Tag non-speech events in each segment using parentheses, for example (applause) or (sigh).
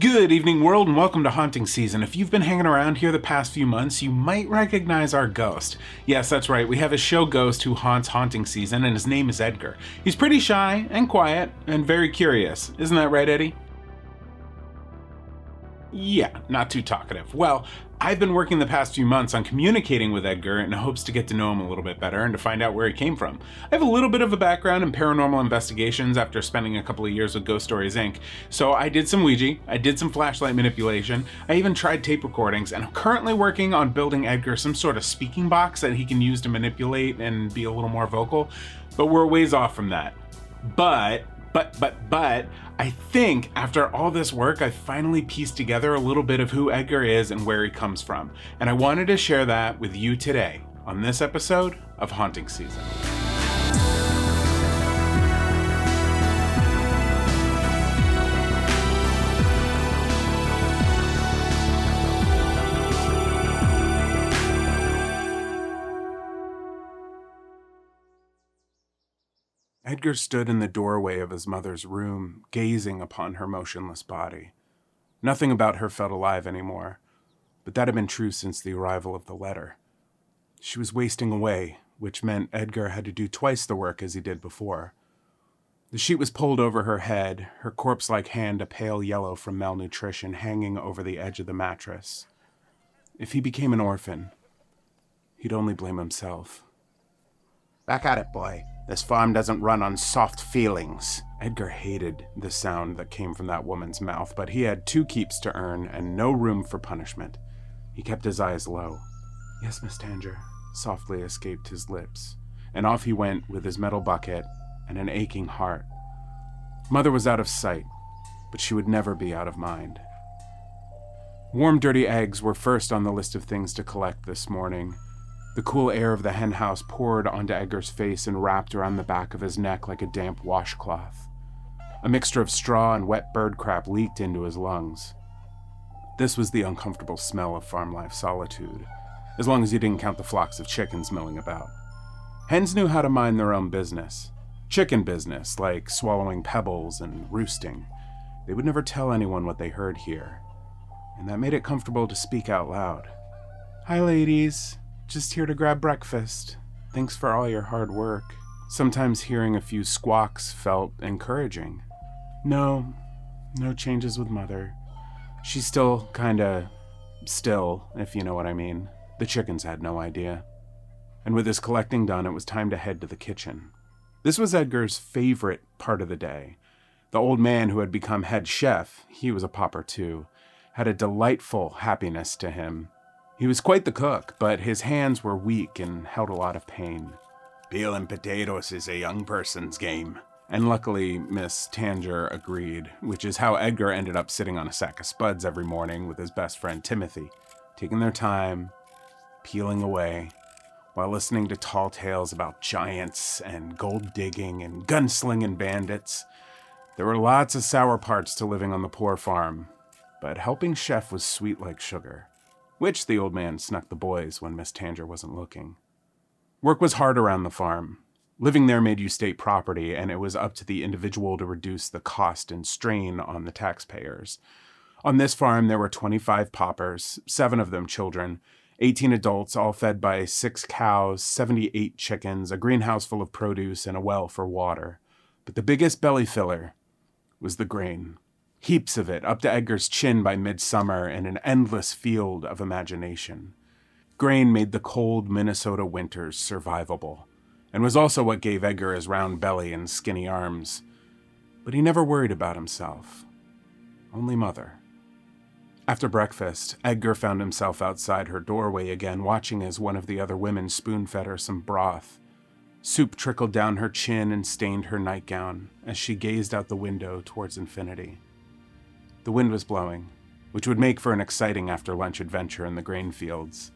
Good evening, world, and welcome to Haunting Season. If you've been hanging around here the past few months, you might recognize our ghost. Yes, that's right, we have a show ghost who haunts Haunting Season, and his name is Edgar. He's pretty shy and quiet and very curious. Isn't that right, Eddie? Yeah, not too talkative. Well, I've been working the past few months on communicating with Edgar in hopes to get to know him a little bit better and to find out where he came from. I have a little bit of a background in paranormal investigations after spending a couple of years with Ghost Stories Inc. So I did some Ouija, I did some flashlight manipulation, I even tried tape recordings, and I'm currently working on building Edgar some sort of speaking box that he can use to manipulate and be a little more vocal. But we're a ways off from that. But but, but, but, I think after all this work, I finally pieced together a little bit of who Edgar is and where he comes from. And I wanted to share that with you today on this episode of Haunting Season. Edgar stood in the doorway of his mother's room, gazing upon her motionless body. Nothing about her felt alive anymore, but that had been true since the arrival of the letter. She was wasting away, which meant Edgar had to do twice the work as he did before. The sheet was pulled over her head, her corpse like hand a pale yellow from malnutrition hanging over the edge of the mattress. If he became an orphan, he'd only blame himself. Back at it, boy. This farm doesn't run on soft feelings. Edgar hated the sound that came from that woman's mouth, but he had two keeps to earn and no room for punishment. He kept his eyes low. Yes, Miss Tanger, softly escaped his lips, and off he went with his metal bucket and an aching heart. Mother was out of sight, but she would never be out of mind. Warm, dirty eggs were first on the list of things to collect this morning. The cool air of the henhouse poured onto Edgar's face and wrapped around the back of his neck like a damp washcloth. A mixture of straw and wet bird crap leaked into his lungs. This was the uncomfortable smell of farm life solitude, as long as you didn't count the flocks of chickens milling about. Hens knew how to mind their own business. Chicken business, like swallowing pebbles and roosting. They would never tell anyone what they heard here, and that made it comfortable to speak out loud. Hi, ladies, just here to grab breakfast. Thanks for all your hard work. Sometimes hearing a few squawks felt encouraging. No, no changes with Mother. She's still kinda still, if you know what I mean. The chickens had no idea. And with his collecting done, it was time to head to the kitchen. This was Edgar's favorite part of the day. The old man who had become head chef, he was a pauper too, had a delightful happiness to him he was quite the cook, but his hands were weak and held a lot of pain. Peeling potatoes is a young person's game. And luckily, Miss Tanger agreed, which is how Edgar ended up sitting on a sack of spuds every morning with his best friend Timothy, taking their time, peeling away, while listening to tall tales about giants and gold digging and gunslinging bandits. There were lots of sour parts to living on the poor farm, but helping Chef was sweet like sugar which the old man snuck the boys when Miss Tanger wasn't looking. Work was hard around the farm. Living there made you state property, and it was up to the individual to reduce the cost and strain on the taxpayers. On this farm, there were 25 paupers, seven of them children, 18 adults, all fed by six cows, 78 chickens, a greenhouse full of produce, and a well for water. But the biggest belly filler was the grain. Heaps of it, up to Edgar's chin by midsummer in an endless field of imagination. Grain made the cold Minnesota winters survivable, and was also what gave Edgar his round belly and skinny arms. But he never worried about himself. Only mother. After breakfast, Edgar found himself outside her doorway again, watching as one of the other women spoon fed her some broth. Soup trickled down her chin and stained her nightgown as she gazed out the window towards infinity. The wind was blowing, which would make for an exciting after lunch adventure in the grain fields.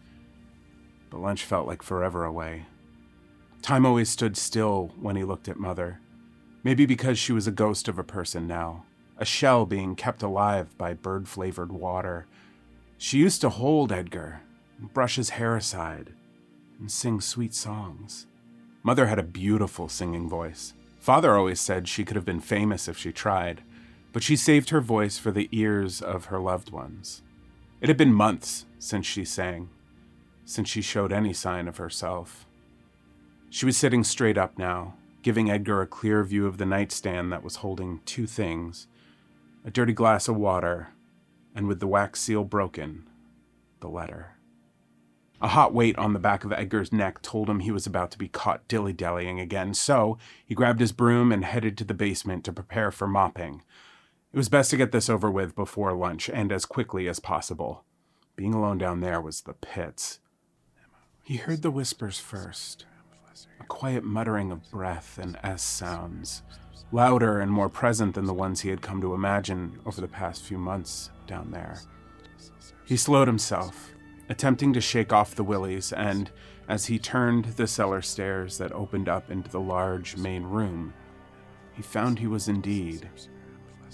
But lunch felt like forever away. Time always stood still when he looked at Mother, maybe because she was a ghost of a person now, a shell being kept alive by bird flavored water. She used to hold Edgar, brush his hair aside, and sing sweet songs. Mother had a beautiful singing voice. Father always said she could have been famous if she tried but she saved her voice for the ears of her loved ones. It had been months since she sang, since she showed any sign of herself. She was sitting straight up now, giving Edgar a clear view of the nightstand that was holding two things a dirty glass of water, and with the wax seal broken, the letter. A hot weight on the back of Edgar's neck told him he was about to be caught dilly dallying again, so he grabbed his broom and headed to the basement to prepare for mopping. It was best to get this over with before lunch and as quickly as possible. Being alone down there was the pits. He heard the whispers first a quiet muttering of breath and S sounds, louder and more present than the ones he had come to imagine over the past few months down there. He slowed himself attempting to shake off the willies, and as he turned the cellar stairs that opened up into the large main room, he found he was indeed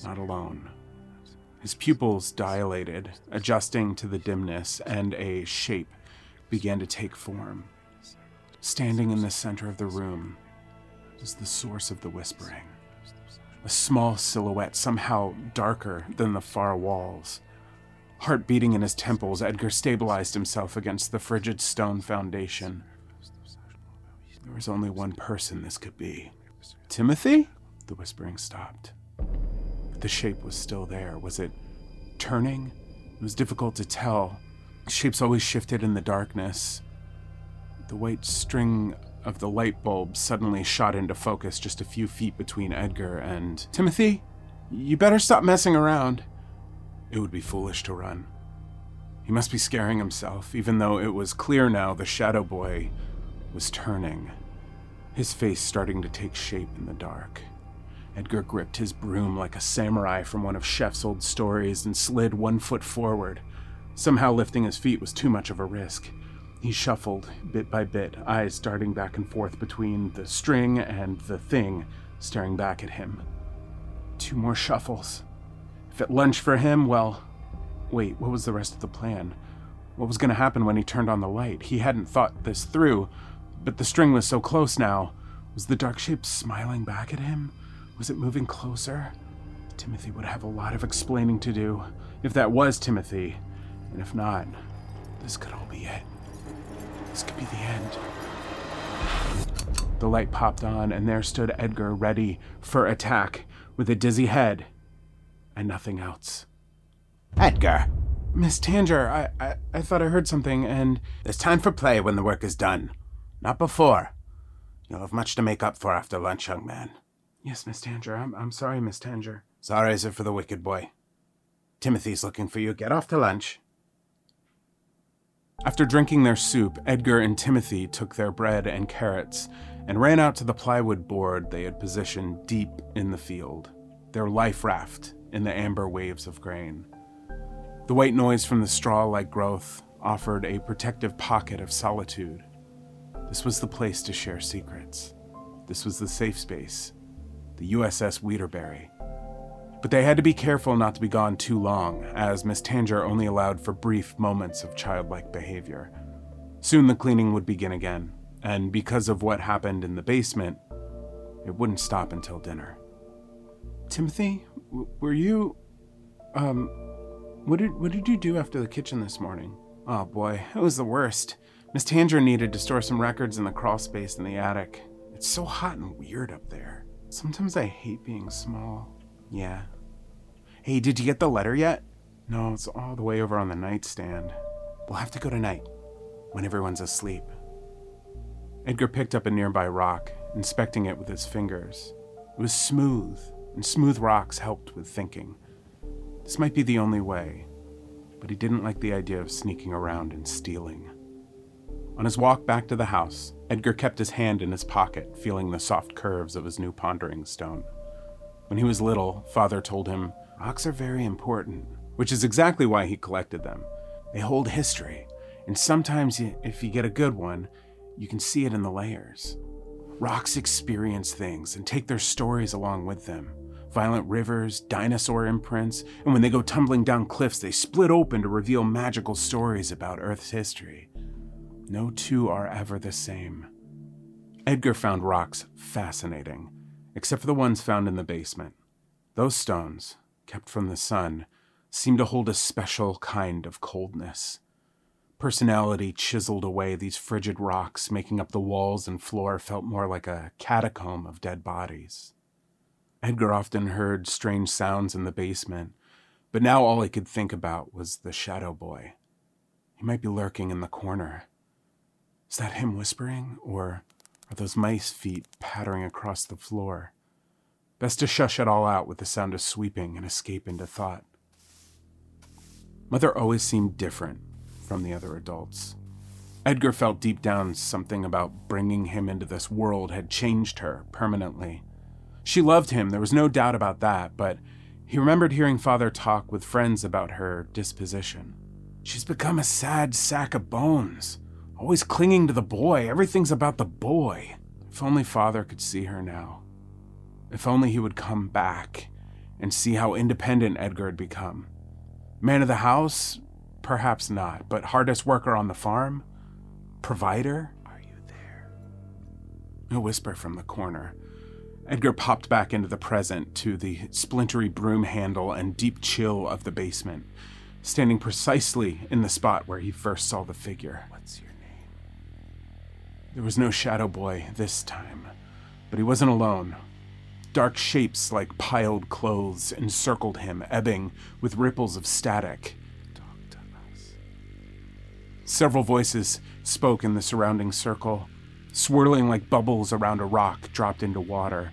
not alone. His pupils dilated, adjusting to the dimness, and a shape began to take form. Standing in the center of the room was the source of the whispering. A small silhouette, somehow darker than the far walls. Heart beating in his temples, Edgar stabilized himself against the frigid stone foundation. There was only one person this could be. Timothy? The whispering stopped. But the shape was still there. Was it turning? It was difficult to tell. Shapes always shifted in the darkness. The white string of the light bulb suddenly shot into focus just a few feet between Edgar and Timothy. You better stop messing around. It would be foolish to run. He must be scaring himself, even though it was clear now the Shadow Boy was turning, his face starting to take shape in the dark. Edgar gripped his broom like a samurai from one of Chef's old stories and slid one foot forward. Somehow lifting his feet was too much of a risk. He shuffled, bit by bit, eyes darting back and forth between the string and the thing staring back at him. Two more shuffles. If it lunched for him, well, wait, what was the rest of the plan? What was going to happen when he turned on the light? He hadn't thought this through, but the string was so close now. Was the dark shape smiling back at him? Was it moving closer? Timothy would have a lot of explaining to do, if that was Timothy. And if not, this could all be it. This could be the end. The light popped on, and there stood Edgar ready for attack, with a dizzy head and nothing else. Edgar! Miss Tanger, I, I, I thought I heard something, and. There's time for play when the work is done. Not before. You'll have much to make up for after lunch, young man. Yes, Miss Tanger. I'm, I'm sorry, Miss Tanger. Sorry is it for the wicked boy. Timothy's looking for you. Get off to lunch. After drinking their soup, Edgar and Timothy took their bread and carrots and ran out to the plywood board they had positioned deep in the field, their life raft in the amber waves of grain. The white noise from the straw like growth offered a protective pocket of solitude. This was the place to share secrets. This was the safe space, the USS Weederberry. But they had to be careful not to be gone too long, as Miss Tanger only allowed for brief moments of childlike behavior. Soon the cleaning would begin again, and because of what happened in the basement, it wouldn't stop until dinner. Timothy, w- were you um what did what did you do after the kitchen this morning? Oh boy, (laughs) it was the worst. Miss Tanger needed to store some records in the crawl space in the attic. It's so hot and weird up there. Sometimes I hate being small. Yeah. Hey, did you get the letter yet? No, it's all the way over on the nightstand. We'll have to go tonight, when everyone's asleep. Edgar picked up a nearby rock, inspecting it with his fingers. It was smooth, and smooth rocks helped with thinking. This might be the only way, but he didn't like the idea of sneaking around and stealing. On his walk back to the house, Edgar kept his hand in his pocket, feeling the soft curves of his new pondering stone. When he was little, father told him, Rocks are very important, which is exactly why he collected them. They hold history, and sometimes, if you get a good one, you can see it in the layers. Rocks experience things and take their stories along with them violent rivers, dinosaur imprints, and when they go tumbling down cliffs, they split open to reveal magical stories about Earth's history. No two are ever the same. Edgar found rocks fascinating, except for the ones found in the basement. Those stones, kept from the sun, seemed to hold a special kind of coldness. Personality chiseled away these frigid rocks, making up the walls and floor felt more like a catacomb of dead bodies. Edgar often heard strange sounds in the basement, but now all he could think about was the shadow boy. He might be lurking in the corner. Is that him whispering, or are those mice feet pattering across the floor? Best to shush it all out with the sound of sweeping and escape into thought. Mother always seemed different from the other adults. Edgar felt deep down something about bringing him into this world had changed her permanently. She loved him, there was no doubt about that, but he remembered hearing Father talk with friends about her disposition. She's become a sad sack of bones, always clinging to the boy. Everything's about the boy. If only Father could see her now. If only he would come back and see how independent Edgar had become. Man of the house? Perhaps not, but hardest worker on the farm? Provider? Are you there? A whisper from the corner. Edgar popped back into the present to the splintery broom handle and deep chill of the basement, standing precisely in the spot where he first saw the figure. What's your? There was no shadow boy this time, but he wasn't alone. Dark shapes like piled clothes encircled him, ebbing with ripples of static. Several voices spoke in the surrounding circle swirling like bubbles around a rock dropped into water.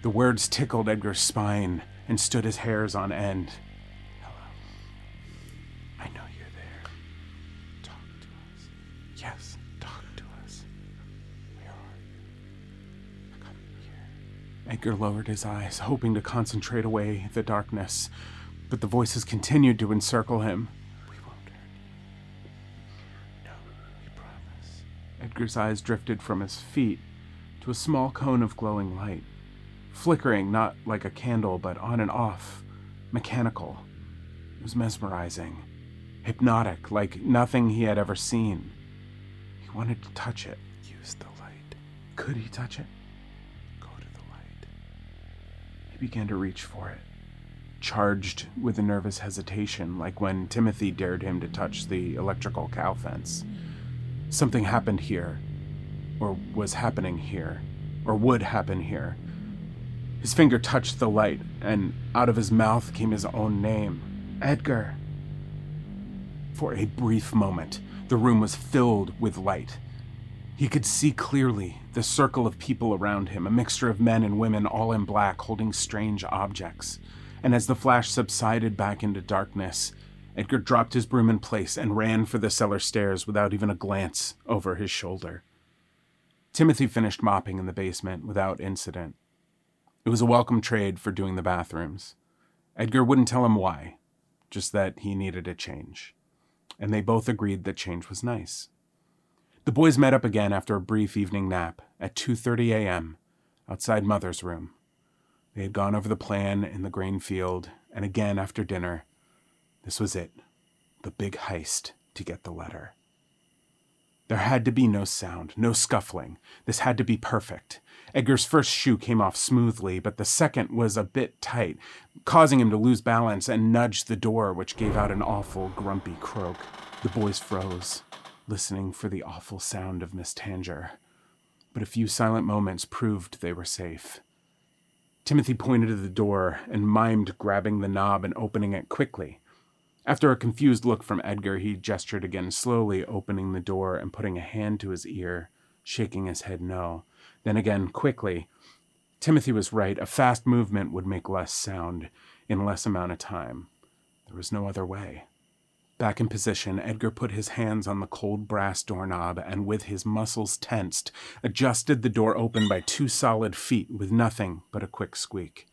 The words tickled Edgar's spine and stood his hairs on end. Edgar lowered his eyes, hoping to concentrate away the darkness, but the voices continued to encircle him. We won't hurt you. No, we promise. Edgar's eyes drifted from his feet to a small cone of glowing light, flickering not like a candle, but on and off, mechanical. It was mesmerizing, hypnotic, like nothing he had ever seen. He wanted to touch it. Use the light. Could he touch it? He began to reach for it, charged with a nervous hesitation, like when Timothy dared him to touch the electrical cow fence. Something happened here, or was happening here, or would happen here. His finger touched the light, and out of his mouth came his own name Edgar. For a brief moment, the room was filled with light. He could see clearly the circle of people around him, a mixture of men and women, all in black, holding strange objects. And as the flash subsided back into darkness, Edgar dropped his broom in place and ran for the cellar stairs without even a glance over his shoulder. Timothy finished mopping in the basement without incident. It was a welcome trade for doing the bathrooms. Edgar wouldn't tell him why, just that he needed a change. And they both agreed that change was nice. The boys met up again after a brief evening nap at 2:30 a.m. outside Mother's room. They had gone over the plan in the grain field, and again after dinner, this was it the big heist to get the letter. There had to be no sound, no scuffling. This had to be perfect. Edgar's first shoe came off smoothly, but the second was a bit tight, causing him to lose balance and nudge the door, which gave out an awful, grumpy croak. The boys froze, listening for the awful sound of Miss Tanger. But a few silent moments proved they were safe. Timothy pointed to the door and mimed grabbing the knob and opening it quickly. After a confused look from Edgar, he gestured again, slowly opening the door and putting a hand to his ear, shaking his head no. Then again, quickly. Timothy was right. A fast movement would make less sound in less amount of time. There was no other way. Back in position, Edgar put his hands on the cold brass doorknob and, with his muscles tensed, adjusted the door open by two solid feet with nothing but a quick squeak.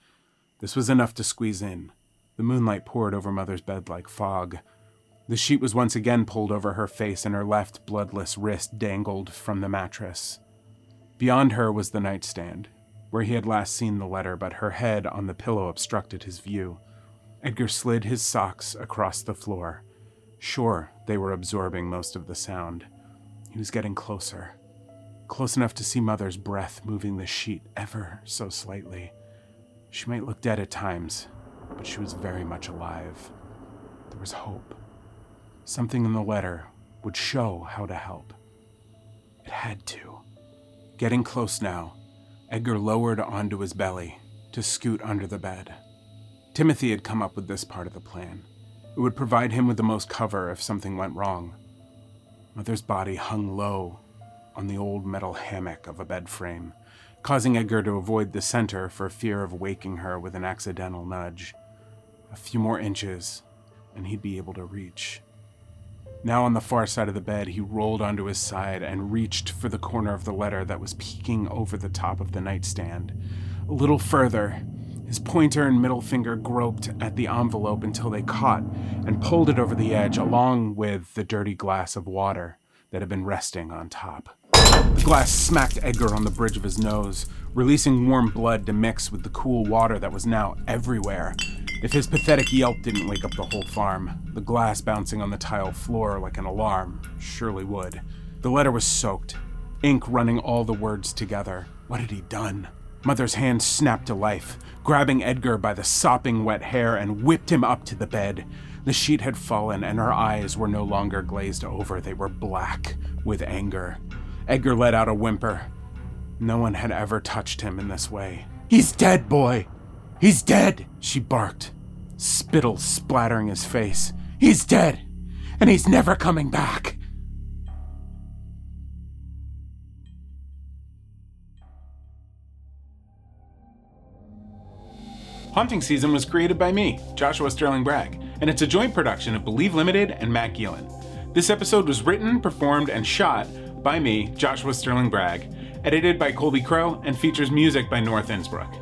This was enough to squeeze in. The moonlight poured over Mother's bed like fog. The sheet was once again pulled over her face, and her left bloodless wrist dangled from the mattress. Beyond her was the nightstand, where he had last seen the letter, but her head on the pillow obstructed his view. Edgar slid his socks across the floor. Sure, they were absorbing most of the sound. He was getting closer. Close enough to see Mother's breath moving the sheet ever so slightly. She might look dead at times, but she was very much alive. There was hope. Something in the letter would show how to help. It had to. Getting close now, Edgar lowered onto his belly to scoot under the bed. Timothy had come up with this part of the plan. It would provide him with the most cover if something went wrong. Mother's body hung low on the old metal hammock of a bed frame, causing Edgar to avoid the center for fear of waking her with an accidental nudge. A few more inches, and he'd be able to reach. Now on the far side of the bed, he rolled onto his side and reached for the corner of the letter that was peeking over the top of the nightstand. A little further, his pointer and middle finger groped at the envelope until they caught and pulled it over the edge, along with the dirty glass of water that had been resting on top. The glass smacked Edgar on the bridge of his nose, releasing warm blood to mix with the cool water that was now everywhere. If his pathetic yelp didn't wake up the whole farm, the glass bouncing on the tile floor like an alarm surely would. The letter was soaked, ink running all the words together. What had he done? Mother's hand snapped to life, grabbing Edgar by the sopping wet hair and whipped him up to the bed. The sheet had fallen, and her eyes were no longer glazed over, they were black with anger. Edgar let out a whimper. No one had ever touched him in this way. He's dead, boy! He's dead! She barked, spittle splattering his face. He's dead! And he's never coming back! Haunting Season was created by me, Joshua Sterling Bragg, and it's a joint production of Believe Limited and Matt Gielen. This episode was written, performed, and shot by me, Joshua Sterling Bragg, edited by Colby Crow, and features music by North Innsbruck.